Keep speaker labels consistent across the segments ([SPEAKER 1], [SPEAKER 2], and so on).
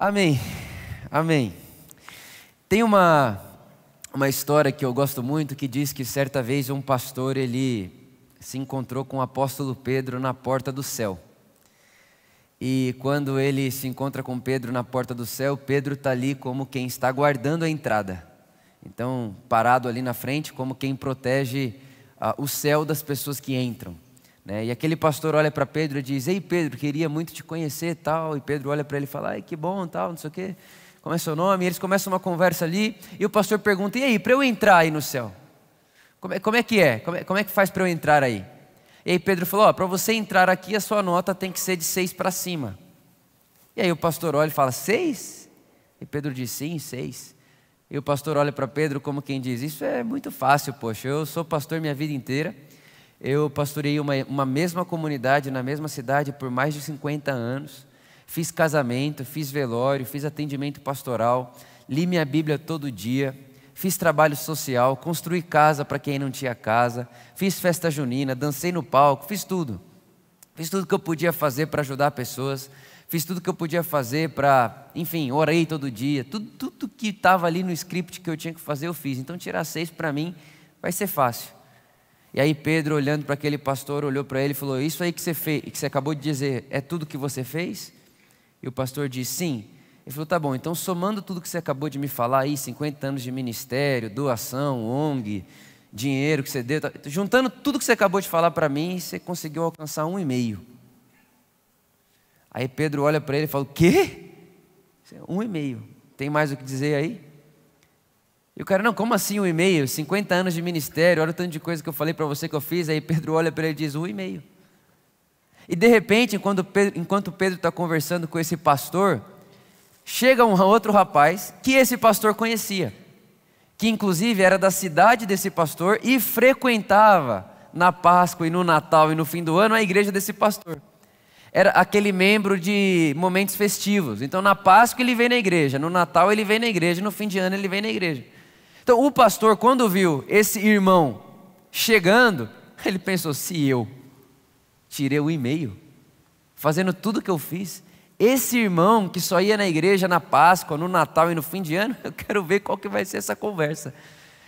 [SPEAKER 1] Amém. Amém. Tem uma, uma história que eu gosto muito que diz que certa vez um pastor ele se encontrou com o apóstolo Pedro na porta do céu. E quando ele se encontra com Pedro na porta do céu, Pedro está ali como quem está guardando a entrada. Então, parado ali na frente, como quem protege uh, o céu das pessoas que entram. Né? E aquele pastor olha para Pedro e diz: Ei, Pedro, queria muito te conhecer tal. E Pedro olha para ele e fala: Ai, que bom, tal, não sei o quê. Como é seu nome? E eles começam uma conversa ali. E o pastor pergunta: E aí, para eu entrar aí no céu? Como é, como é que é? Como, é? como é que faz para eu entrar aí? E aí Pedro falou: Ó, para você entrar aqui, a sua nota tem que ser de seis para cima. E aí o pastor olha e fala: Seis? E Pedro diz: Sim, seis. E o pastor olha para Pedro como quem diz: Isso é muito fácil, poxa, eu sou pastor minha vida inteira eu pastorei uma, uma mesma comunidade na mesma cidade por mais de 50 anos. Fiz casamento, fiz velório, fiz atendimento pastoral, li minha Bíblia todo dia, fiz trabalho social, construí casa para quem não tinha casa, fiz festa junina, dancei no palco, fiz tudo. Fiz tudo que eu podia fazer para ajudar pessoas, fiz tudo que eu podia fazer para, enfim, orei todo dia, tudo, tudo que estava ali no script que eu tinha que fazer eu fiz. Então tirar seis para mim vai ser fácil. E aí Pedro, olhando para aquele pastor, olhou para ele e falou: Isso aí que você fez, que você acabou de dizer, é tudo que você fez? E o pastor disse: Sim. Ele falou: Tá bom, então somando tudo que você acabou de me falar aí, 50 anos de ministério, doação, ONG, dinheiro que você deu, tá, juntando tudo que você acabou de falar para mim, você conseguiu alcançar um e meio. Aí Pedro olha para ele e fala: O quê? Um e meio. Tem mais o que dizer aí? E o cara, não, como assim um e-mail? 50 anos de ministério, olha o tanto de coisa que eu falei para você que eu fiz. Aí Pedro olha para ele e diz, um e-mail. E de repente, enquanto Pedro, está conversando com esse pastor, chega um outro rapaz que esse pastor conhecia, que inclusive era da cidade desse pastor e frequentava na Páscoa e no Natal e no fim do ano a igreja desse pastor. Era aquele membro de momentos festivos. Então na Páscoa ele vem na igreja, no Natal ele vem na igreja, no fim de ano ele vem na igreja. Então o pastor, quando viu esse irmão chegando, ele pensou: se eu tirei o e-mail, fazendo tudo que eu fiz, esse irmão que só ia na igreja na Páscoa, no Natal e no fim de ano, eu quero ver qual que vai ser essa conversa.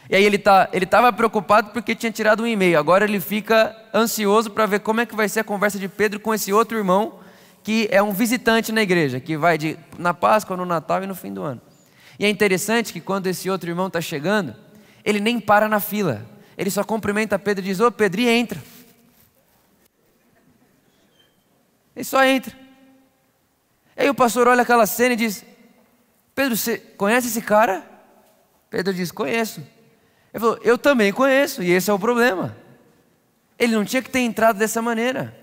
[SPEAKER 1] E aí ele tá, ele estava preocupado porque tinha tirado um e-mail. Agora ele fica ansioso para ver como é que vai ser a conversa de Pedro com esse outro irmão que é um visitante na igreja, que vai de, na Páscoa, no Natal e no fim do ano. E é interessante que quando esse outro irmão está chegando, ele nem para na fila. Ele só cumprimenta Pedro e diz: Ô oh, Pedro, e entra. Ele só entra. Aí o pastor olha aquela cena e diz: Pedro, você conhece esse cara? Pedro diz: Conheço. Ele falou: Eu também conheço, e esse é o problema. Ele não tinha que ter entrado dessa maneira.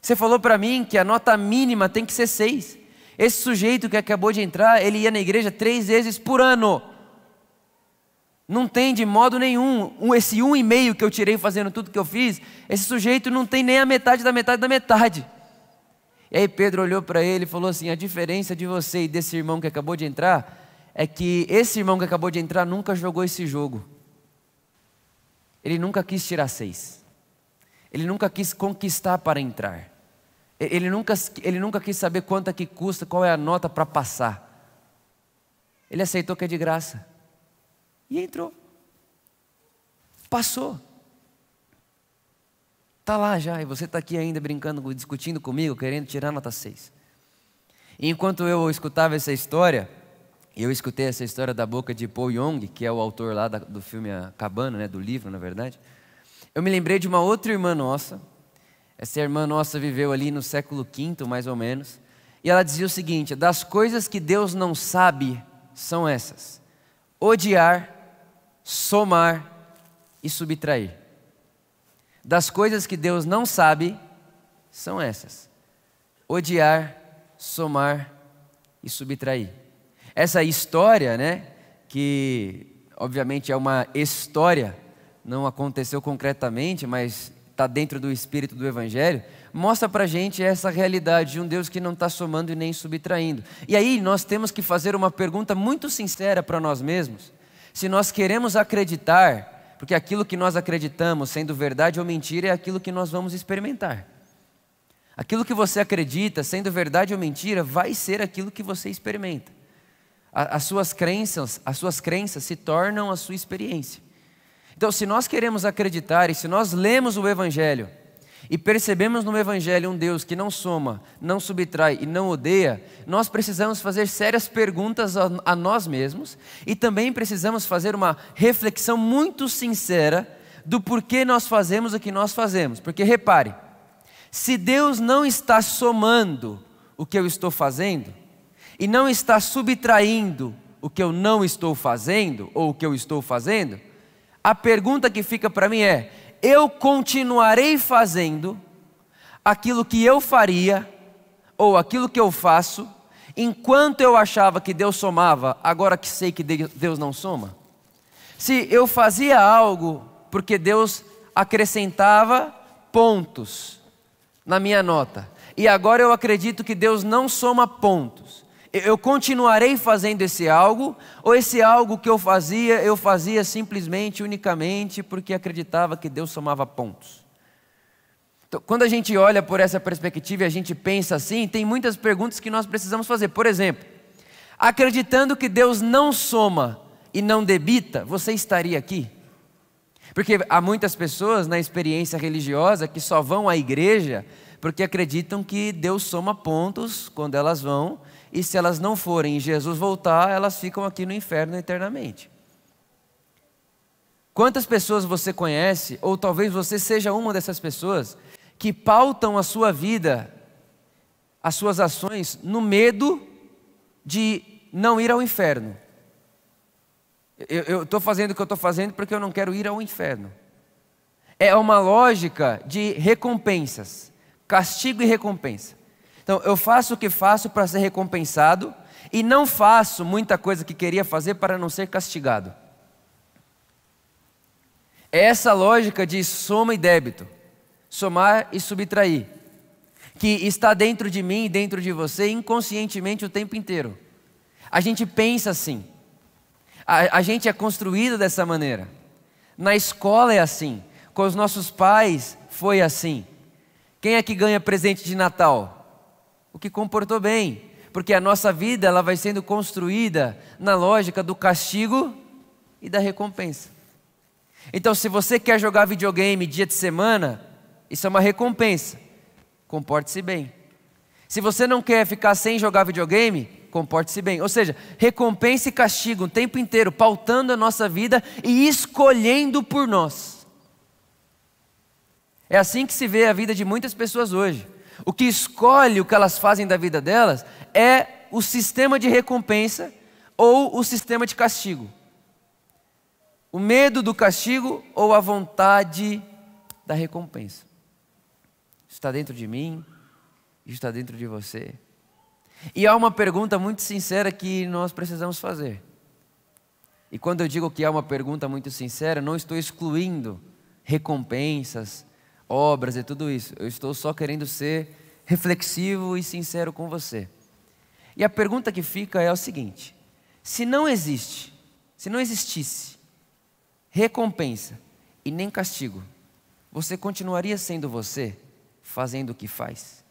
[SPEAKER 1] Você falou para mim que a nota mínima tem que ser seis. Esse sujeito que acabou de entrar, ele ia na igreja três vezes por ano. Não tem de modo nenhum esse um e meio que eu tirei fazendo tudo que eu fiz. Esse sujeito não tem nem a metade da metade da metade. E aí Pedro olhou para ele e falou assim: a diferença de você e desse irmão que acabou de entrar é que esse irmão que acabou de entrar nunca jogou esse jogo. Ele nunca quis tirar seis. Ele nunca quis conquistar para entrar. Ele nunca, ele nunca quis saber quanto é que custa, qual é a nota para passar. Ele aceitou que é de graça. E entrou. Passou. Está lá já, e você está aqui ainda brincando, discutindo comigo, querendo tirar nota 6. E enquanto eu escutava essa história, eu escutei essa história da boca de Paul Young, que é o autor lá do filme A Cabana, né, do livro, na verdade. Eu me lembrei de uma outra irmã nossa, essa irmã nossa viveu ali no século V, mais ou menos. E ela dizia o seguinte: das coisas que Deus não sabe são essas: odiar, somar e subtrair. Das coisas que Deus não sabe são essas: odiar, somar e subtrair. Essa história, né, que obviamente é uma história, não aconteceu concretamente, mas está dentro do espírito do Evangelho, mostra para a gente essa realidade de um Deus que não está somando e nem subtraindo. E aí nós temos que fazer uma pergunta muito sincera para nós mesmos. Se nós queremos acreditar, porque aquilo que nós acreditamos, sendo verdade ou mentira, é aquilo que nós vamos experimentar. Aquilo que você acredita, sendo verdade ou mentira, vai ser aquilo que você experimenta. As suas crenças, as suas crenças se tornam a sua experiência. Então, se nós queremos acreditar e se nós lemos o Evangelho e percebemos no Evangelho um Deus que não soma, não subtrai e não odeia, nós precisamos fazer sérias perguntas a, a nós mesmos e também precisamos fazer uma reflexão muito sincera do porquê nós fazemos o que nós fazemos. Porque repare, se Deus não está somando o que eu estou fazendo, e não está subtraindo o que eu não estou fazendo, ou o que eu estou fazendo, a pergunta que fica para mim é: eu continuarei fazendo aquilo que eu faria, ou aquilo que eu faço, enquanto eu achava que Deus somava, agora que sei que Deus não soma? Se eu fazia algo porque Deus acrescentava pontos, na minha nota. E agora eu acredito que Deus não soma pontos. Eu continuarei fazendo esse algo, ou esse algo que eu fazia, eu fazia simplesmente, unicamente, porque acreditava que Deus somava pontos. Então, quando a gente olha por essa perspectiva e a gente pensa assim, tem muitas perguntas que nós precisamos fazer. Por exemplo, acreditando que Deus não soma e não debita, você estaria aqui? Porque há muitas pessoas na experiência religiosa que só vão à igreja porque acreditam que Deus soma pontos quando elas vão, e se elas não forem e Jesus voltar, elas ficam aqui no inferno eternamente. Quantas pessoas você conhece, ou talvez você seja uma dessas pessoas, que pautam a sua vida, as suas ações, no medo de não ir ao inferno? Eu estou fazendo o que eu estou fazendo porque eu não quero ir ao inferno. É uma lógica de recompensas, castigo e recompensa. Então, eu faço o que faço para ser recompensado e não faço muita coisa que queria fazer para não ser castigado. É essa lógica de soma e débito, somar e subtrair, que está dentro de mim e dentro de você inconscientemente o tempo inteiro. A gente pensa assim. A, a gente é construído dessa maneira. Na escola é assim. Com os nossos pais foi assim. Quem é que ganha presente de Natal? O que comportou bem. Porque a nossa vida ela vai sendo construída na lógica do castigo e da recompensa. Então, se você quer jogar videogame dia de semana, isso é uma recompensa. Comporte-se bem. Se você não quer ficar sem jogar videogame, comporte-se bem. Ou seja, recompensa e castigo o tempo inteiro, pautando a nossa vida e escolhendo por nós. É assim que se vê a vida de muitas pessoas hoje. O que escolhe o que elas fazem da vida delas é o sistema de recompensa ou o sistema de castigo. O medo do castigo ou a vontade da recompensa. Está dentro de mim, está dentro de você. E há uma pergunta muito sincera que nós precisamos fazer. E quando eu digo que há uma pergunta muito sincera, não estou excluindo recompensas, obras e tudo isso. Eu estou só querendo ser reflexivo e sincero com você. E a pergunta que fica é o seguinte: se não existe, se não existisse recompensa e nem castigo, você continuaria sendo você, fazendo o que faz?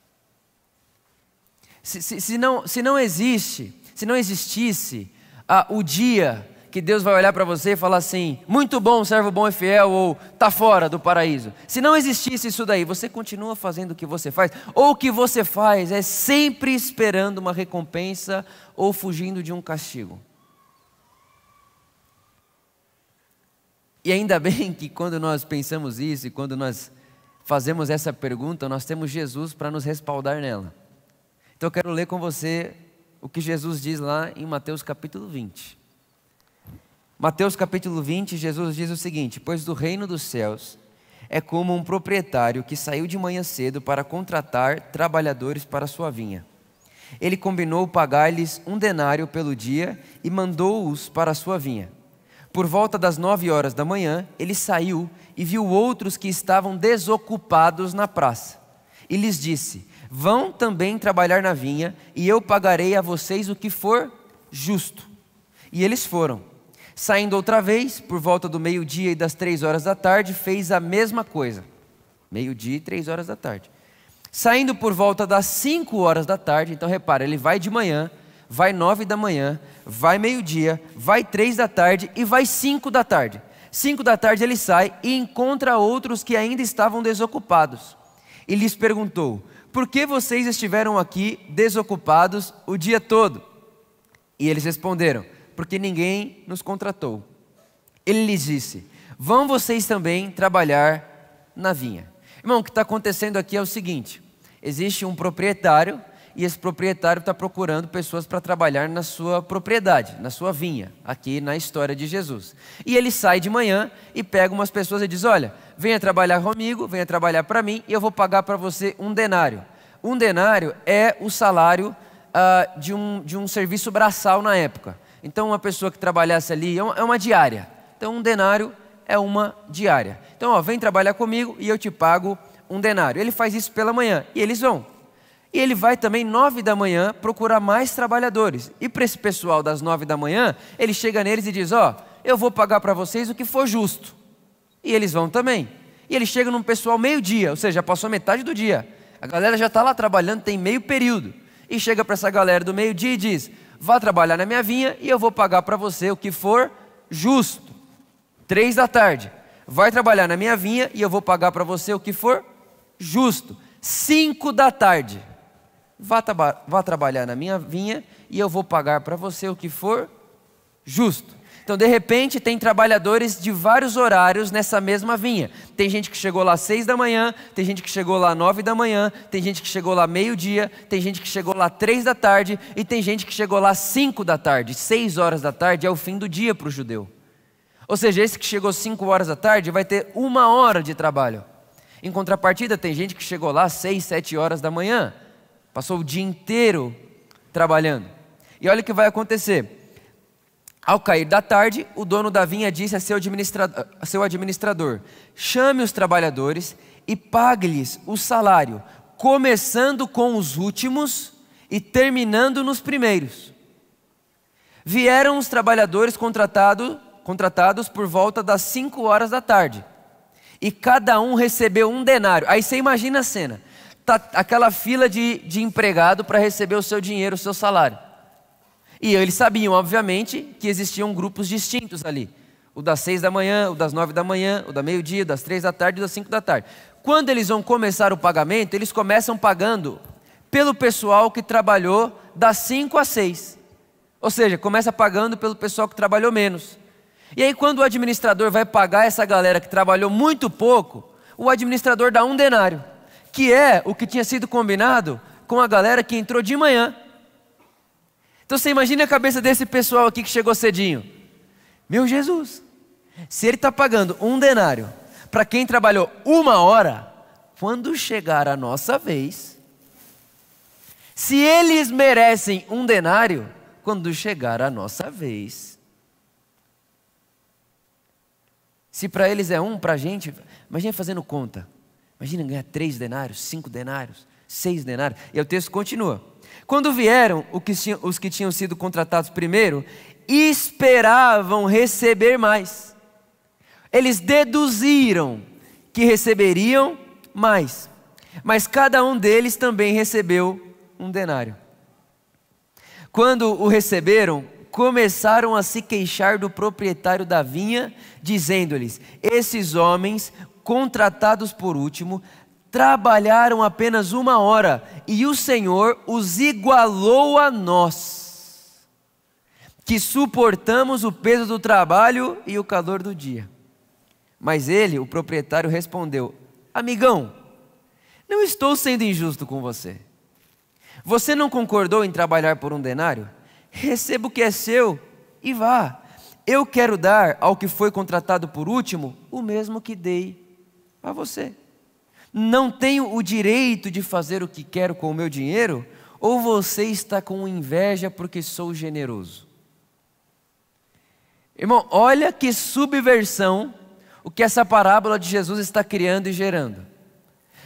[SPEAKER 1] Se, se, se, não, se não existe, se não existisse ah, o dia que Deus vai olhar para você e falar assim: muito bom, servo bom e fiel, ou tá fora do paraíso. Se não existisse isso daí, você continua fazendo o que você faz, ou o que você faz é sempre esperando uma recompensa ou fugindo de um castigo. E ainda bem que quando nós pensamos isso e quando nós fazemos essa pergunta, nós temos Jesus para nos respaldar nela. Então eu quero ler com você o que Jesus diz lá em Mateus capítulo 20. Mateus capítulo 20, Jesus diz o seguinte: Pois do reino dos céus é como um proprietário que saiu de manhã cedo para contratar trabalhadores para sua vinha. Ele combinou pagar-lhes um denário pelo dia e mandou-os para a sua vinha. Por volta das nove horas da manhã, ele saiu e viu outros que estavam desocupados na praça. E lhes disse: Vão também trabalhar na vinha, e eu pagarei a vocês o que for justo. E eles foram. Saindo outra vez, por volta do meio-dia e das três horas da tarde, fez a mesma coisa. Meio-dia e três horas da tarde. Saindo por volta das 5 horas da tarde, então repara, ele vai de manhã, vai 9 da manhã, vai meio-dia, vai 3 da tarde e vai 5 da tarde. 5 da tarde ele sai e encontra outros que ainda estavam desocupados. E lhes perguntou: Por que vocês estiveram aqui desocupados o dia todo? E eles responderam: Porque ninguém nos contratou. Ele lhes disse: Vão vocês também trabalhar na vinha. Irmão, o que está acontecendo aqui é o seguinte: existe um proprietário e esse proprietário está procurando pessoas para trabalhar na sua propriedade, na sua vinha, aqui na história de Jesus. E ele sai de manhã e pega umas pessoas e diz: Olha, venha trabalhar comigo, venha trabalhar para mim e eu vou pagar para você um denário. Um denário é o salário uh, de, um, de um serviço braçal na época. Então, uma pessoa que trabalhasse ali é uma, é uma diária. Então, um denário é uma diária. Então, ó, vem trabalhar comigo e eu te pago um denário. Ele faz isso pela manhã e eles vão. E ele vai também nove da manhã procurar mais trabalhadores. E para esse pessoal das nove da manhã, ele chega neles e diz: Ó, eu vou pagar para vocês o que for justo. E eles vão também. E ele chega num pessoal meio-dia, ou seja, passou metade do dia. A galera já está lá trabalhando, tem meio período. E chega para essa galera do meio-dia e diz: Vá trabalhar na minha vinha e eu vou pagar para você o que for justo. Três da tarde. Vai trabalhar na minha vinha e eu vou pagar para você o que for justo. Cinco da tarde vá, vá trabalhar na minha vinha e eu vou pagar para você o que for justo. Então, de repente, tem trabalhadores de vários horários nessa mesma vinha. Tem gente que chegou lá às seis da manhã, tem gente que chegou lá às nove da manhã, tem gente que chegou lá meio-dia, tem gente que chegou lá três da tarde e tem gente que chegou lá cinco da tarde. Seis horas da tarde é o fim do dia para o judeu. Ou seja, esse que chegou cinco horas da tarde vai ter uma hora de trabalho. Em contrapartida, tem gente que chegou lá às seis, sete horas da manhã. Passou o dia inteiro trabalhando. E olha o que vai acontecer. Ao cair da tarde, o dono da vinha disse a seu seu administrador: chame os trabalhadores e pague-lhes o salário, começando com os últimos e terminando nos primeiros. Vieram os trabalhadores contratado, contratados por volta das cinco horas da tarde, e cada um recebeu um denário. Aí você imagina a cena: tá aquela fila de, de empregado para receber o seu dinheiro, o seu salário. E eles sabiam, obviamente, que existiam grupos distintos ali. O das seis da manhã, o das nove da manhã, o da meio-dia, das três da tarde e das cinco da tarde. Quando eles vão começar o pagamento, eles começam pagando pelo pessoal que trabalhou das cinco às seis. Ou seja, começa pagando pelo pessoal que trabalhou menos. E aí, quando o administrador vai pagar essa galera que trabalhou muito pouco, o administrador dá um denário que é o que tinha sido combinado com a galera que entrou de manhã. Então você imagina a cabeça desse pessoal aqui que chegou cedinho. Meu Jesus, se ele está pagando um denário para quem trabalhou uma hora, quando chegar a nossa vez, se eles merecem um denário, quando chegar a nossa vez, se para eles é um, para a gente, imagina fazendo conta. Imagina ganhar três denários, cinco denários, seis denários. E o texto continua. Quando vieram os que tinham sido contratados primeiro, esperavam receber mais. Eles deduziram que receberiam mais. Mas cada um deles também recebeu um denário. Quando o receberam, começaram a se queixar do proprietário da vinha, dizendo-lhes: Esses homens contratados por último, trabalharam apenas uma hora e o Senhor os igualou a nós, que suportamos o peso do trabalho e o calor do dia. Mas ele, o proprietário, respondeu: Amigão, não estou sendo injusto com você. Você não concordou em trabalhar por um denário? Receba o que é seu e vá. Eu quero dar ao que foi contratado por último o mesmo que dei a você. Não tenho o direito de fazer o que quero com o meu dinheiro? Ou você está com inveja porque sou generoso? Irmão, olha que subversão o que essa parábola de Jesus está criando e gerando.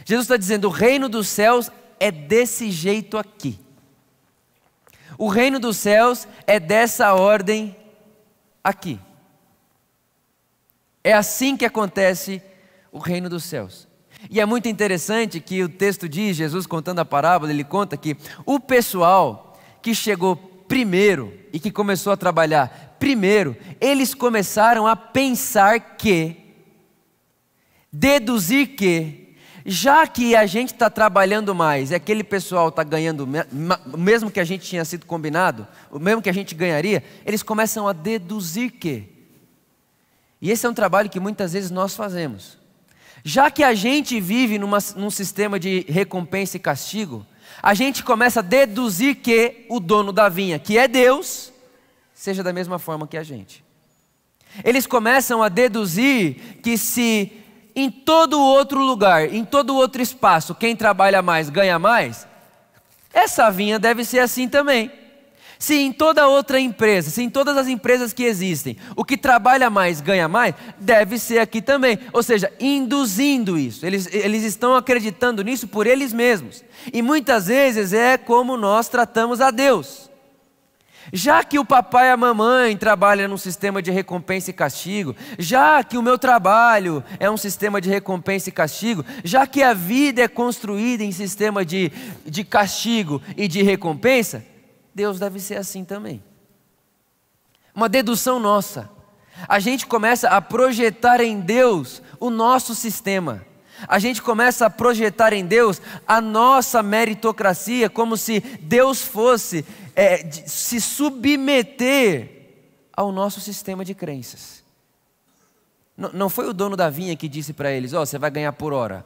[SPEAKER 1] Jesus está dizendo: o reino dos céus é desse jeito aqui. O reino dos céus é dessa ordem aqui. É assim que acontece o reino dos céus. E é muito interessante que o texto diz, Jesus contando a parábola, ele conta que o pessoal que chegou primeiro e que começou a trabalhar primeiro, eles começaram a pensar que, deduzir que, já que a gente está trabalhando mais e aquele pessoal está ganhando mesmo que a gente tinha sido combinado, o mesmo que a gente ganharia, eles começam a deduzir que. E esse é um trabalho que muitas vezes nós fazemos. Já que a gente vive numa, num sistema de recompensa e castigo, a gente começa a deduzir que o dono da vinha, que é Deus, seja da mesma forma que a gente. Eles começam a deduzir que se em todo outro lugar, em todo outro espaço, quem trabalha mais ganha mais, essa vinha deve ser assim também. Se em toda outra empresa, se em todas as empresas que existem, o que trabalha mais ganha mais, deve ser aqui também. Ou seja, induzindo isso. Eles, eles estão acreditando nisso por eles mesmos. E muitas vezes é como nós tratamos a Deus. Já que o papai e a mamãe trabalham num sistema de recompensa e castigo, já que o meu trabalho é um sistema de recompensa e castigo, já que a vida é construída em sistema de, de castigo e de recompensa, Deus deve ser assim também. Uma dedução nossa. A gente começa a projetar em Deus o nosso sistema. A gente começa a projetar em Deus a nossa meritocracia, como se Deus fosse é, se submeter ao nosso sistema de crenças. Não, não foi o dono da vinha que disse para eles: Ó, oh, você vai ganhar por hora.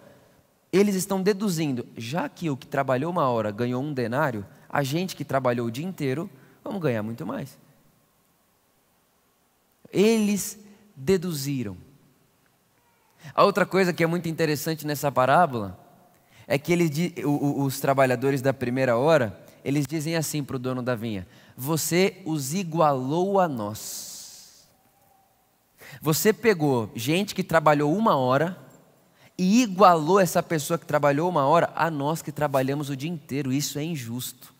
[SPEAKER 1] Eles estão deduzindo, já que o que trabalhou uma hora ganhou um denário, a gente que trabalhou o dia inteiro, vamos ganhar muito mais. Eles deduziram. A outra coisa que é muito interessante nessa parábola é que eles, os trabalhadores da primeira hora, eles dizem assim para o dono da vinha: Você os igualou a nós. Você pegou gente que trabalhou uma hora e igualou essa pessoa que trabalhou uma hora a nós que trabalhamos o dia inteiro. Isso é injusto.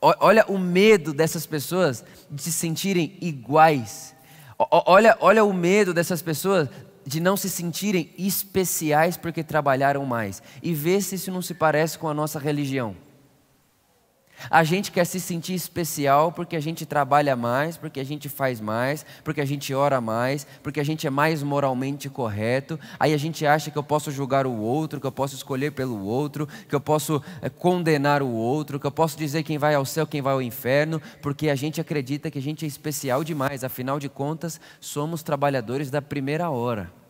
[SPEAKER 1] Olha o medo dessas pessoas de se sentirem iguais. Olha, olha o medo dessas pessoas de não se sentirem especiais porque trabalharam mais. E vê se isso não se parece com a nossa religião. A gente quer se sentir especial porque a gente trabalha mais, porque a gente faz mais, porque a gente ora mais, porque a gente é mais moralmente correto. Aí a gente acha que eu posso julgar o outro, que eu posso escolher pelo outro, que eu posso é, condenar o outro, que eu posso dizer quem vai ao céu, quem vai ao inferno, porque a gente acredita que a gente é especial demais. Afinal de contas, somos trabalhadores da primeira hora.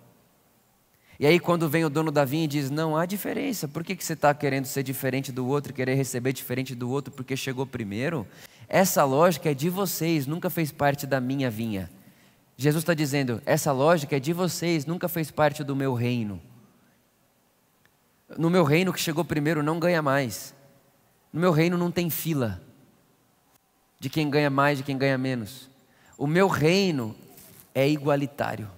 [SPEAKER 1] E aí, quando vem o dono da vinha e diz: Não há diferença, por que, que você está querendo ser diferente do outro, querer receber diferente do outro porque chegou primeiro? Essa lógica é de vocês, nunca fez parte da minha vinha. Jesus está dizendo: Essa lógica é de vocês, nunca fez parte do meu reino. No meu reino, que chegou primeiro não ganha mais. No meu reino não tem fila de quem ganha mais, de quem ganha menos. O meu reino é igualitário.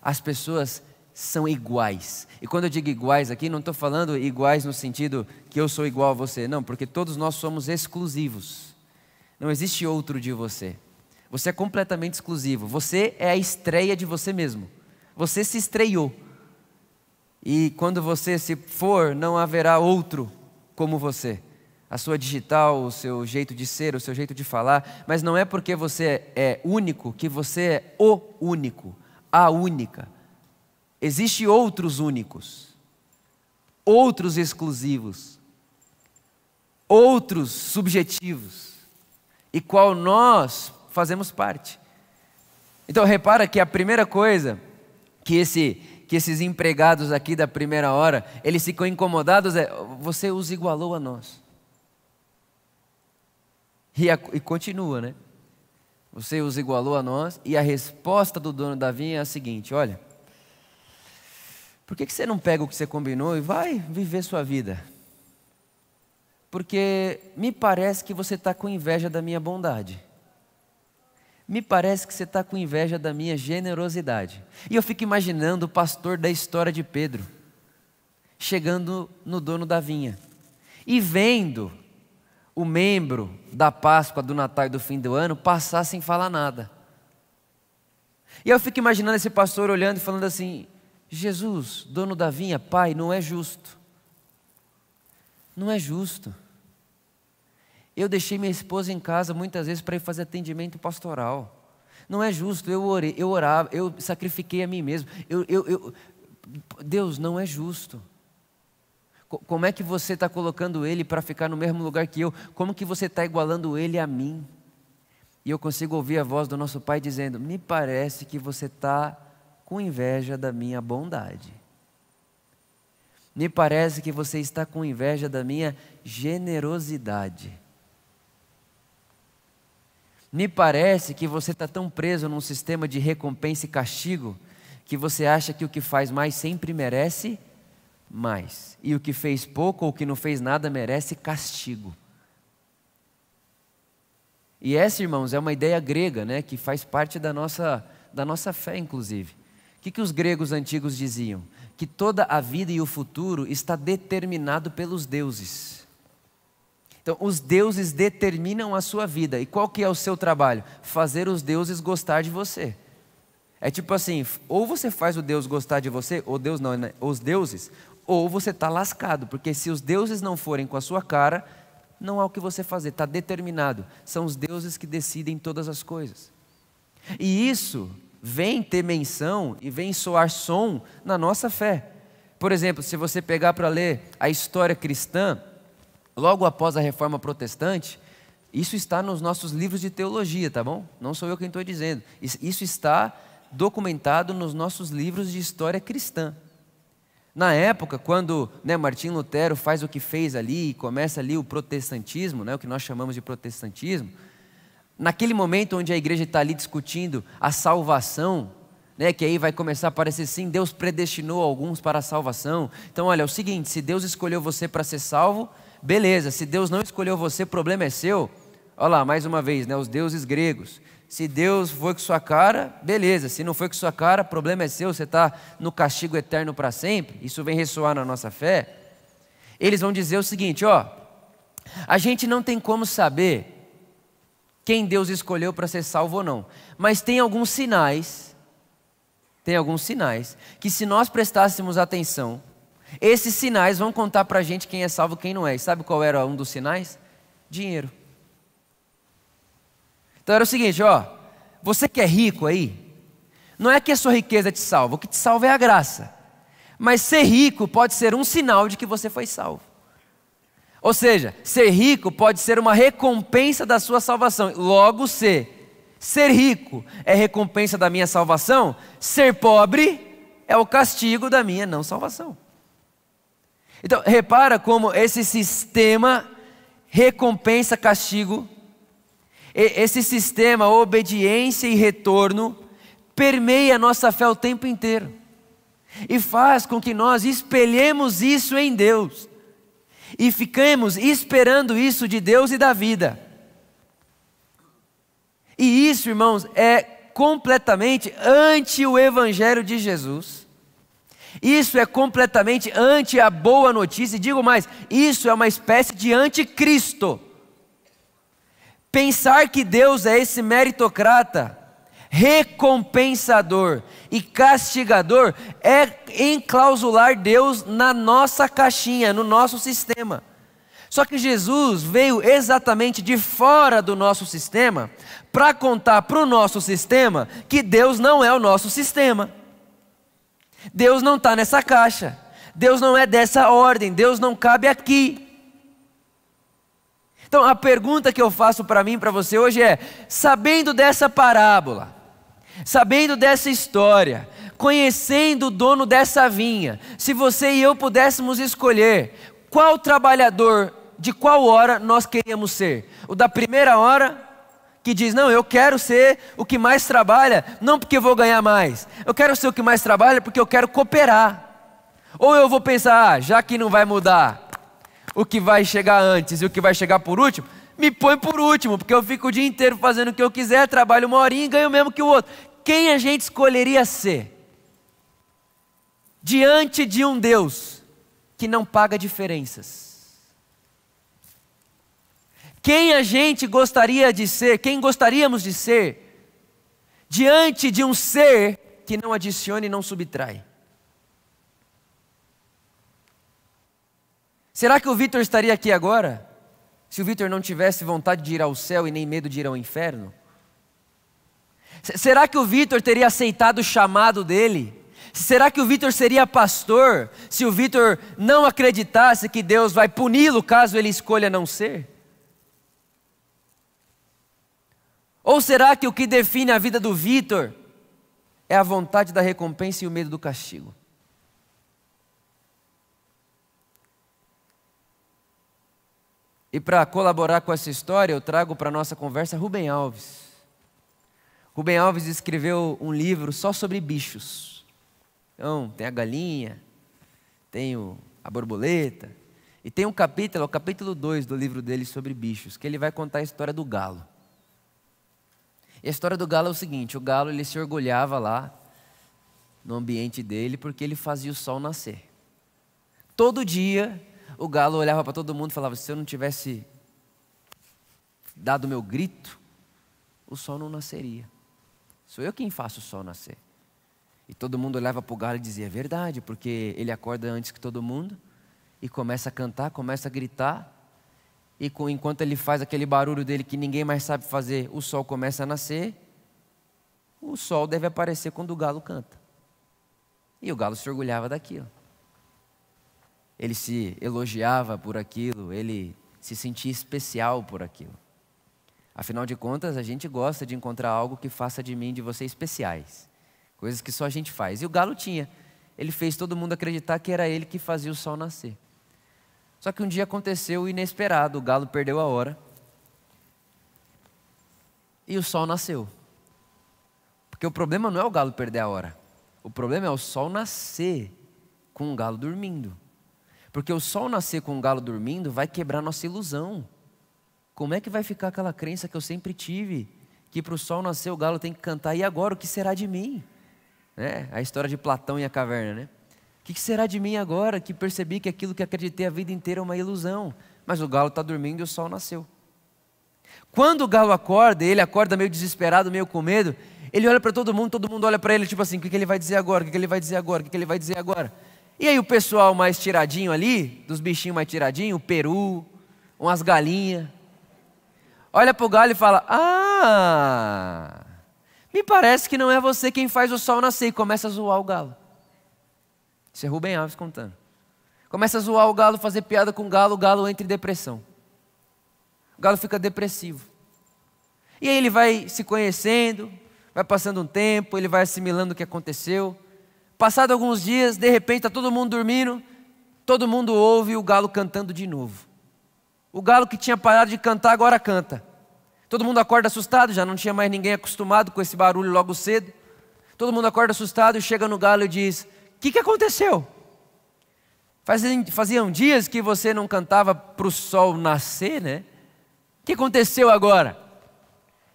[SPEAKER 1] As pessoas são iguais. E quando eu digo iguais aqui, não estou falando iguais no sentido que eu sou igual a você, não, porque todos nós somos exclusivos. Não existe outro de você. Você é completamente exclusivo. Você é a estreia de você mesmo. Você se estreou. E quando você se for, não haverá outro como você. A sua digital, o seu jeito de ser, o seu jeito de falar, mas não é porque você é único que você é o único, a única. Existem outros únicos, outros exclusivos, outros subjetivos, e qual nós fazemos parte. Então repara que a primeira coisa que, esse, que esses empregados aqui da primeira hora, eles ficam incomodados é, você os igualou a nós. E, a, e continua, né? Você os igualou a nós, e a resposta do dono da vinha é a seguinte: olha, por que, que você não pega o que você combinou e vai viver sua vida? Porque me parece que você está com inveja da minha bondade. Me parece que você está com inveja da minha generosidade. E eu fico imaginando o pastor da história de Pedro, chegando no dono da vinha e vendo o membro da Páscoa, do Natal e do fim do ano passar sem falar nada. E eu fico imaginando esse pastor olhando e falando assim: Jesus, dono da vinha, pai, não é justo. Não é justo. Eu deixei minha esposa em casa muitas vezes para ir fazer atendimento pastoral. Não é justo, eu orei, eu orava, eu sacrifiquei a mim mesmo. Eu, eu, eu... Deus não é justo. Como é que você está colocando ele para ficar no mesmo lugar que eu? Como que você está igualando ele a mim? E eu consigo ouvir a voz do nosso Pai dizendo: Me parece que você está com inveja da minha bondade. Me parece que você está com inveja da minha generosidade. Me parece que você está tão preso num sistema de recompensa e castigo que você acha que o que faz mais sempre merece mais. E o que fez pouco ou que não fez nada merece castigo. E essa, irmãos, é uma ideia grega, né, que faz parte da nossa, da nossa fé, inclusive. Que, que os gregos antigos diziam? Que toda a vida e o futuro está determinado pelos deuses. Então, os deuses determinam a sua vida. E qual que é o seu trabalho? Fazer os deuses gostar de você. É tipo assim, ou você faz o Deus gostar de você, ou Deus não, né? os deuses, ou você está lascado, porque se os deuses não forem com a sua cara, não há o que você fazer, está determinado. São os deuses que decidem todas as coisas. E isso vem ter menção e vem soar som na nossa fé. Por exemplo, se você pegar para ler a história cristã, logo após a reforma protestante, isso está nos nossos livros de teologia, tá bom? Não sou eu quem estou dizendo. Isso está documentado nos nossos livros de história cristã. Na época, quando né, Martim Lutero faz o que fez ali, e começa ali o protestantismo, né, o que nós chamamos de protestantismo, naquele momento onde a igreja está ali discutindo a salvação, né, que aí vai começar a aparecer sim, Deus predestinou alguns para a salvação. Então, olha, é o seguinte: se Deus escolheu você para ser salvo, beleza, se Deus não escolheu você, problema é seu. Olha lá, mais uma vez, né, os deuses gregos. Se Deus foi com sua cara, beleza. Se não foi com sua cara, problema é seu, você está no castigo eterno para sempre. Isso vem ressoar na nossa fé. Eles vão dizer o seguinte: ó, a gente não tem como saber quem Deus escolheu para ser salvo ou não, mas tem alguns sinais, tem alguns sinais, que se nós prestássemos atenção, esses sinais vão contar para a gente quem é salvo e quem não é. E sabe qual era um dos sinais? Dinheiro. Então era o seguinte, ó, você que é rico aí, não é que a sua riqueza te salva, o que te salva é a graça. Mas ser rico pode ser um sinal de que você foi salvo. Ou seja, ser rico pode ser uma recompensa da sua salvação. Logo, ser, ser rico é recompensa da minha salvação, ser pobre é o castigo da minha não salvação. Então, repara como esse sistema recompensa castigo. Esse sistema, obediência e retorno, permeia nossa fé o tempo inteiro. E faz com que nós espelhemos isso em Deus e fiquemos esperando isso de Deus e da vida. E isso, irmãos, é completamente anti o Evangelho de Jesus. Isso é completamente anti a boa notícia. E digo mais, isso é uma espécie de anticristo. Pensar que Deus é esse meritocrata, recompensador e castigador é enclausular Deus na nossa caixinha, no nosso sistema. Só que Jesus veio exatamente de fora do nosso sistema para contar para o nosso sistema que Deus não é o nosso sistema. Deus não está nessa caixa. Deus não é dessa ordem. Deus não cabe aqui. Então a pergunta que eu faço para mim, para você hoje é: sabendo dessa parábola, sabendo dessa história, conhecendo o dono dessa vinha, se você e eu pudéssemos escolher qual trabalhador de qual hora nós queríamos ser? O da primeira hora, que diz: Não, eu quero ser o que mais trabalha, não porque vou ganhar mais, eu quero ser o que mais trabalha porque eu quero cooperar. Ou eu vou pensar, ah, já que não vai mudar, o que vai chegar antes e o que vai chegar por último, me põe por último, porque eu fico o dia inteiro fazendo o que eu quiser, trabalho uma horinha e ganho mesmo que o outro quem a gente escolheria ser diante de um Deus que não paga diferenças? Quem a gente gostaria de ser, quem gostaríamos de ser, diante de um ser que não adiciona e não subtrai? Será que o Vitor estaria aqui agora? Se o Vitor não tivesse vontade de ir ao céu e nem medo de ir ao inferno? Será que o Vitor teria aceitado o chamado dele? Será que o Vitor seria pastor se o Vitor não acreditasse que Deus vai puni-lo caso ele escolha não ser? Ou será que o que define a vida do Vitor é a vontade da recompensa e o medo do castigo? E para colaborar com essa história, eu trago para a nossa conversa Rubem Alves. Rubem Alves escreveu um livro só sobre bichos. Então, tem a galinha, tem a borboleta, e tem um capítulo, o capítulo 2 do livro dele sobre bichos, que ele vai contar a história do galo. E a história do galo é o seguinte: o galo ele se orgulhava lá no ambiente dele porque ele fazia o sol nascer. Todo dia o galo olhava para todo mundo e falava: se eu não tivesse dado o meu grito, o sol não nasceria. Sou eu quem faço o sol nascer. E todo mundo olhava para o galo e dizia: é verdade, porque ele acorda antes que todo mundo e começa a cantar, começa a gritar e com, enquanto ele faz aquele barulho dele que ninguém mais sabe fazer, o sol começa a nascer. O sol deve aparecer quando o galo canta. E o galo se orgulhava daquilo. Ele se elogiava por aquilo, ele se sentia especial por aquilo. Afinal de contas, a gente gosta de encontrar algo que faça de mim e de você especiais. Coisas que só a gente faz. E o galo tinha. Ele fez todo mundo acreditar que era ele que fazia o sol nascer. Só que um dia aconteceu o inesperado, o galo perdeu a hora. E o sol nasceu. Porque o problema não é o galo perder a hora. O problema é o sol nascer com o galo dormindo. Porque o sol nascer com o galo dormindo vai quebrar nossa ilusão. Como é que vai ficar aquela crença que eu sempre tive? Que para o sol nascer o galo tem que cantar, e agora o que será de mim? É, a história de Platão e a caverna, né? O que será de mim agora que percebi que aquilo que acreditei a vida inteira é uma ilusão? Mas o galo está dormindo e o sol nasceu. Quando o galo acorda, ele acorda meio desesperado, meio com medo, ele olha para todo mundo, todo mundo olha para ele, tipo assim: o que, ele vai dizer agora? O que, ele vai dizer agora? O que, ele vai dizer agora? E aí o pessoal mais tiradinho ali, dos bichinhos mais tiradinhos, o peru, umas galinhas, olha para o galo e fala: Ah, me parece que não é você quem faz o sol nascer, e começa a zoar o galo. Isso é Rubem Alves contando. Começa a zoar o galo, fazer piada com o galo, o galo entra em depressão. O galo fica depressivo. E aí ele vai se conhecendo, vai passando um tempo, ele vai assimilando o que aconteceu. Passado alguns dias, de repente está todo mundo dormindo, todo mundo ouve o galo cantando de novo. O galo que tinha parado de cantar agora canta. Todo mundo acorda assustado, já não tinha mais ninguém acostumado com esse barulho logo cedo. Todo mundo acorda assustado e chega no galo e diz: o que, que aconteceu? Faziam dias que você não cantava para o sol nascer, né? O que aconteceu agora?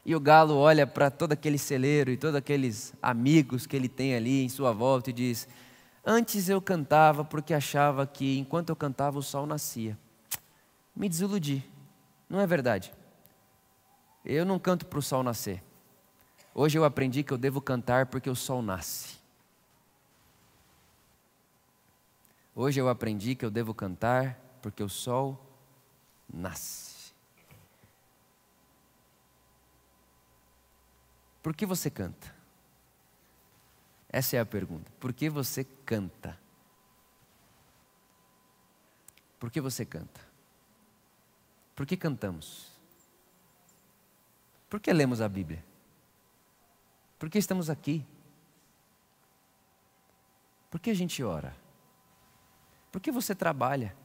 [SPEAKER 1] E o galo olha para todo aquele celeiro e todos aqueles amigos que ele tem ali em sua volta e diz: Antes eu cantava porque achava que enquanto eu cantava o sol nascia. Me desiludi. Não é verdade. Eu não canto para o sol nascer. Hoje eu aprendi que eu devo cantar porque o sol nasce. Hoje eu aprendi que eu devo cantar porque o sol nasce. Por que você canta? Essa é a pergunta. Por que você canta? Por que você canta? Por que cantamos? Por que lemos a Bíblia? Por que estamos aqui? Por que a gente ora? Por que você trabalha?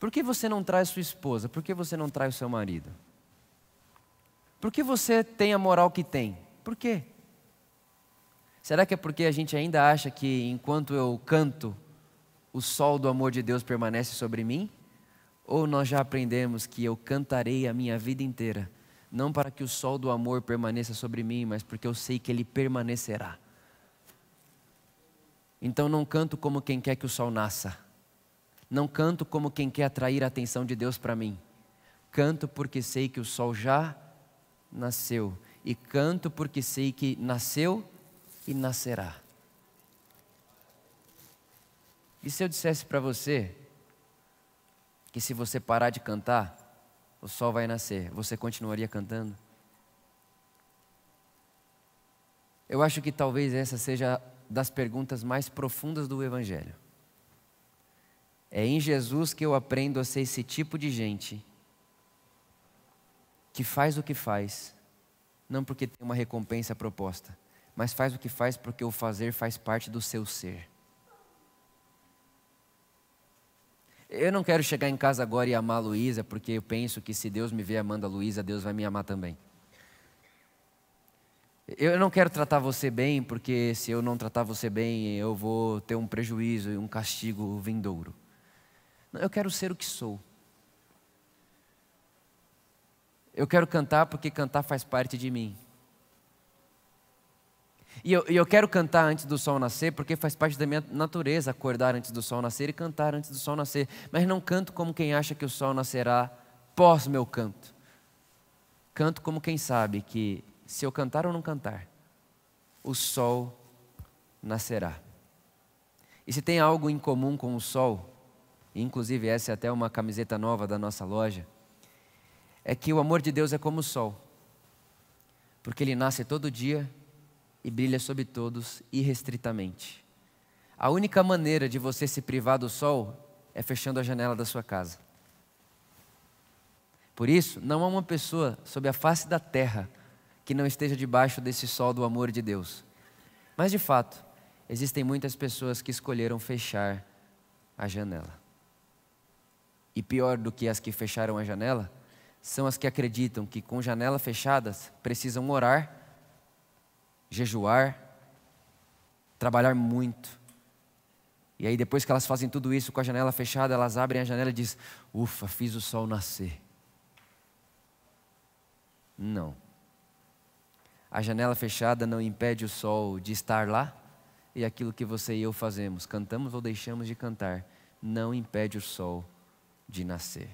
[SPEAKER 1] Por que você não traz sua esposa? Por que você não traz o seu marido? Por que você tem a moral que tem? Por quê? Será que é porque a gente ainda acha que enquanto eu canto, o sol do amor de Deus permanece sobre mim? Ou nós já aprendemos que eu cantarei a minha vida inteira, não para que o sol do amor permaneça sobre mim, mas porque eu sei que ele permanecerá? Então não canto como quem quer que o sol nasça. Não canto como quem quer atrair a atenção de Deus para mim. Canto porque sei que o sol já nasceu. E canto porque sei que nasceu e nascerá. E se eu dissesse para você que se você parar de cantar, o sol vai nascer, você continuaria cantando? Eu acho que talvez essa seja das perguntas mais profundas do Evangelho. É em Jesus que eu aprendo a ser esse tipo de gente que faz o que faz, não porque tem uma recompensa proposta, mas faz o que faz porque o fazer faz parte do seu ser. Eu não quero chegar em casa agora e amar a Luísa, porque eu penso que se Deus me vê amando a Luísa, Deus vai me amar também. Eu não quero tratar você bem, porque se eu não tratar você bem, eu vou ter um prejuízo e um castigo vindouro. Não, eu quero ser o que sou. Eu quero cantar porque cantar faz parte de mim. E eu, eu, quero cantar antes do sol nascer porque faz parte da minha natureza acordar antes do sol nascer e cantar antes do sol nascer. Mas não canto como quem acha que o sol nascerá pós meu canto. Canto como quem sabe que se eu cantar ou não cantar, o sol nascerá. E se tem algo em comum com o sol, inclusive essa é até uma camiseta nova da nossa loja, é que o amor de Deus é como o sol, porque ele nasce todo dia e brilha sobre todos irrestritamente. A única maneira de você se privar do sol é fechando a janela da sua casa. Por isso, não há uma pessoa sob a face da terra que não esteja debaixo desse sol do amor de Deus. Mas de fato, existem muitas pessoas que escolheram fechar a janela. E pior do que as que fecharam a janela, são as que acreditam que com janelas fechadas precisam orar, jejuar, trabalhar muito. E aí depois que elas fazem tudo isso com a janela fechada, elas abrem a janela e dizem: "Ufa, fiz o sol nascer". Não. A janela fechada não impede o sol de estar lá, e aquilo que você e eu fazemos, cantamos ou deixamos de cantar, não impede o sol de nascer.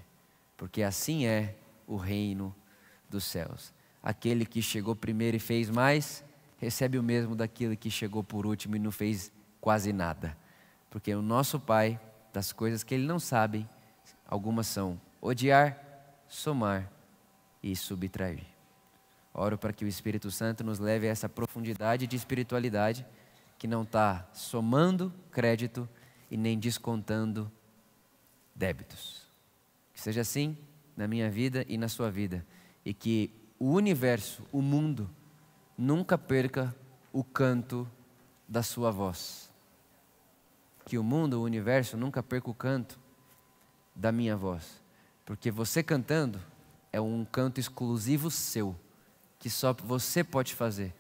[SPEAKER 1] Porque assim é o reino dos céus. Aquele que chegou primeiro e fez mais, recebe o mesmo daquele que chegou por último e não fez quase nada. Porque o nosso Pai, das coisas que ele não sabe, algumas são odiar, somar e subtrair. Oro para que o Espírito Santo nos leve a essa profundidade de espiritualidade que não está somando crédito e nem descontando débitos. Que seja assim na minha vida e na sua vida. E que o universo, o mundo, nunca perca o canto da sua voz. Que o mundo, o universo, nunca perca o canto da minha voz. Porque você cantando é um canto exclusivo seu que só você pode fazer.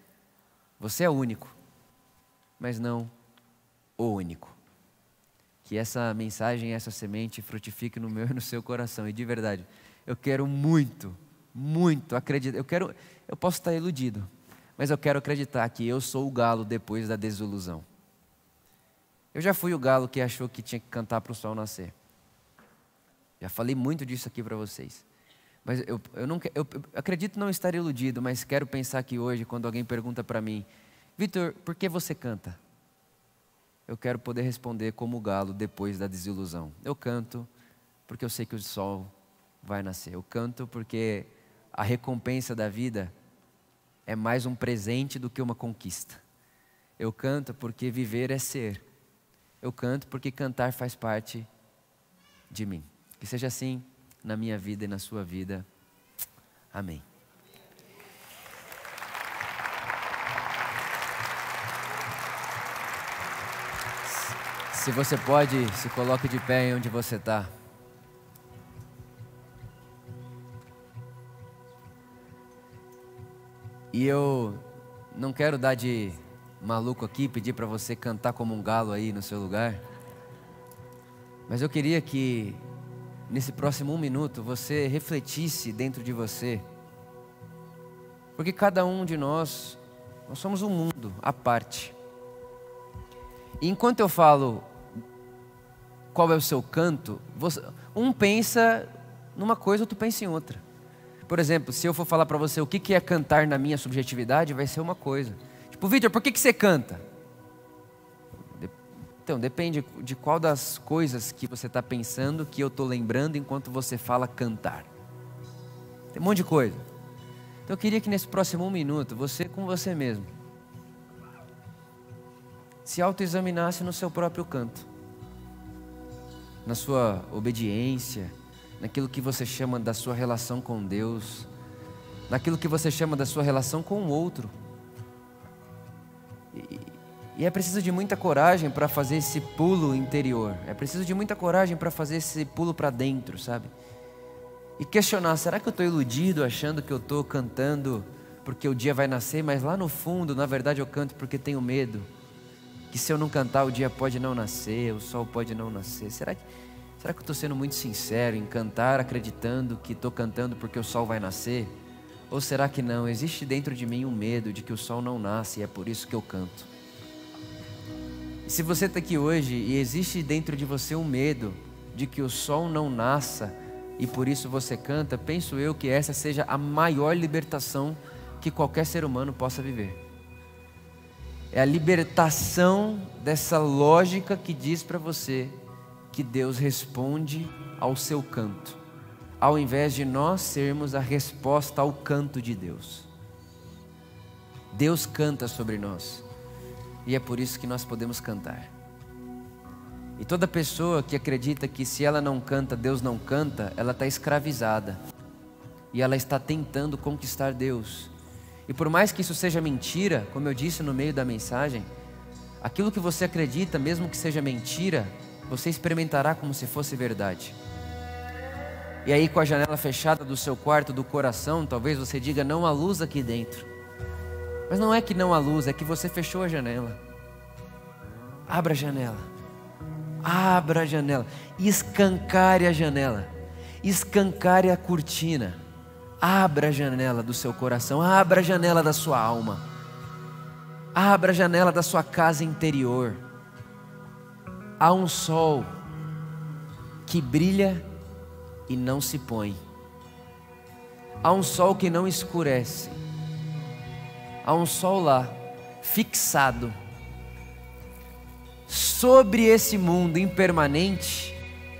[SPEAKER 1] Você é único, mas não o único. Que essa mensagem, essa semente frutifique no meu e no seu coração. E de verdade, eu quero muito, muito acreditar. Eu quero, eu posso estar iludido, mas eu quero acreditar que eu sou o galo depois da desilusão. Eu já fui o galo que achou que tinha que cantar para o sol nascer. Já falei muito disso aqui para vocês. Mas eu, eu, eu, eu acredito não estar iludido, mas quero pensar que hoje, quando alguém pergunta para mim, Vitor, por que você canta? Eu quero poder responder como o galo depois da desilusão. Eu canto porque eu sei que o sol vai nascer. Eu canto porque a recompensa da vida é mais um presente do que uma conquista. Eu canto porque viver é ser. Eu canto porque cantar faz parte de mim. Que seja assim na minha vida e na sua vida. Amém. Se você pode, se coloque de pé onde você está. E eu não quero dar de maluco aqui, pedir para você cantar como um galo aí no seu lugar. Mas eu queria que nesse próximo um minuto, você refletisse dentro de você. Porque cada um de nós, nós somos um mundo à parte. E enquanto eu falo qual é o seu canto, você, um pensa numa coisa, outro pensa em outra. Por exemplo, se eu for falar para você o que é cantar na minha subjetividade, vai ser uma coisa. Tipo, Vitor, por que, que você canta? Então, depende de qual das coisas que você está pensando que eu estou lembrando enquanto você fala cantar. Tem um monte de coisa. Então, eu queria que nesse próximo um minuto, você com você mesmo, se autoexaminasse no seu próprio canto, na sua obediência, naquilo que você chama da sua relação com Deus, naquilo que você chama da sua relação com o outro. E, e é preciso de muita coragem para fazer esse pulo interior. É preciso de muita coragem para fazer esse pulo para dentro, sabe? E questionar: será que eu estou iludido achando que eu estou cantando porque o dia vai nascer, mas lá no fundo, na verdade, eu canto porque tenho medo? Que se eu não cantar, o dia pode não nascer, o sol pode não nascer. Será que, será que eu estou sendo muito sincero em cantar acreditando que estou cantando porque o sol vai nascer? Ou será que não? Existe dentro de mim um medo de que o sol não nasce e é por isso que eu canto. Se você está aqui hoje e existe dentro de você um medo de que o sol não nasça e por isso você canta, penso eu que essa seja a maior libertação que qualquer ser humano possa viver. É a libertação dessa lógica que diz para você que Deus responde ao seu canto, ao invés de nós sermos a resposta ao canto de Deus. Deus canta sobre nós e é por isso que nós podemos cantar. E toda pessoa que acredita que se ela não canta, Deus não canta, ela está escravizada. E ela está tentando conquistar Deus. E por mais que isso seja mentira, como eu disse no meio da mensagem, aquilo que você acredita, mesmo que seja mentira, você experimentará como se fosse verdade. E aí, com a janela fechada do seu quarto, do coração, talvez você diga: não há luz aqui dentro. Mas não é que não há luz, é que você fechou a janela. Abra a janela. Abra a janela. Escancare a janela. Escancare a cortina. Abra a janela do seu coração. Abra a janela da sua alma. Abra a janela da sua casa interior. Há um sol que brilha e não se põe. Há um sol que não escurece há um sol lá, fixado. Sobre esse mundo impermanente,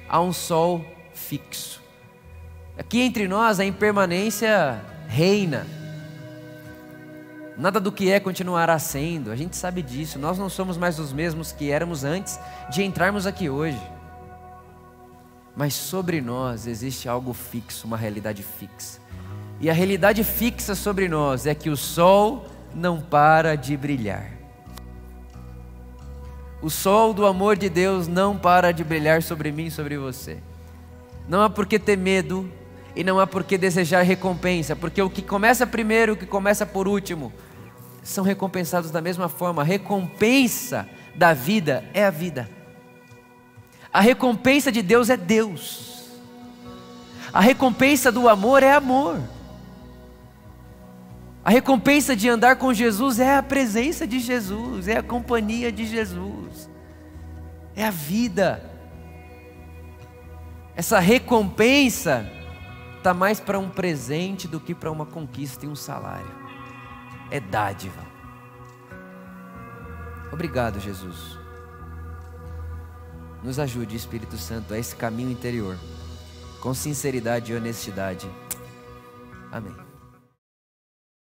[SPEAKER 1] há um sol fixo. Aqui entre nós a impermanência reina. Nada do que é continuará sendo, a gente sabe disso. Nós não somos mais os mesmos que éramos antes de entrarmos aqui hoje. Mas sobre nós existe algo fixo, uma realidade fixa. E a realidade fixa sobre nós é que o sol não para de brilhar. O sol do amor de Deus não para de brilhar sobre mim e sobre você. Não há por que ter medo e não há por que desejar recompensa, porque o que começa primeiro, o que começa por último, são recompensados da mesma forma. A recompensa da vida é a vida. A recompensa de Deus é Deus. A recompensa do amor é amor. A recompensa de andar com Jesus é a presença de Jesus, é a companhia de Jesus, é a vida. Essa recompensa está mais para um presente do que para uma conquista e um salário, é dádiva. Obrigado, Jesus. Nos ajude, Espírito Santo, a esse caminho interior, com sinceridade e honestidade. Amém.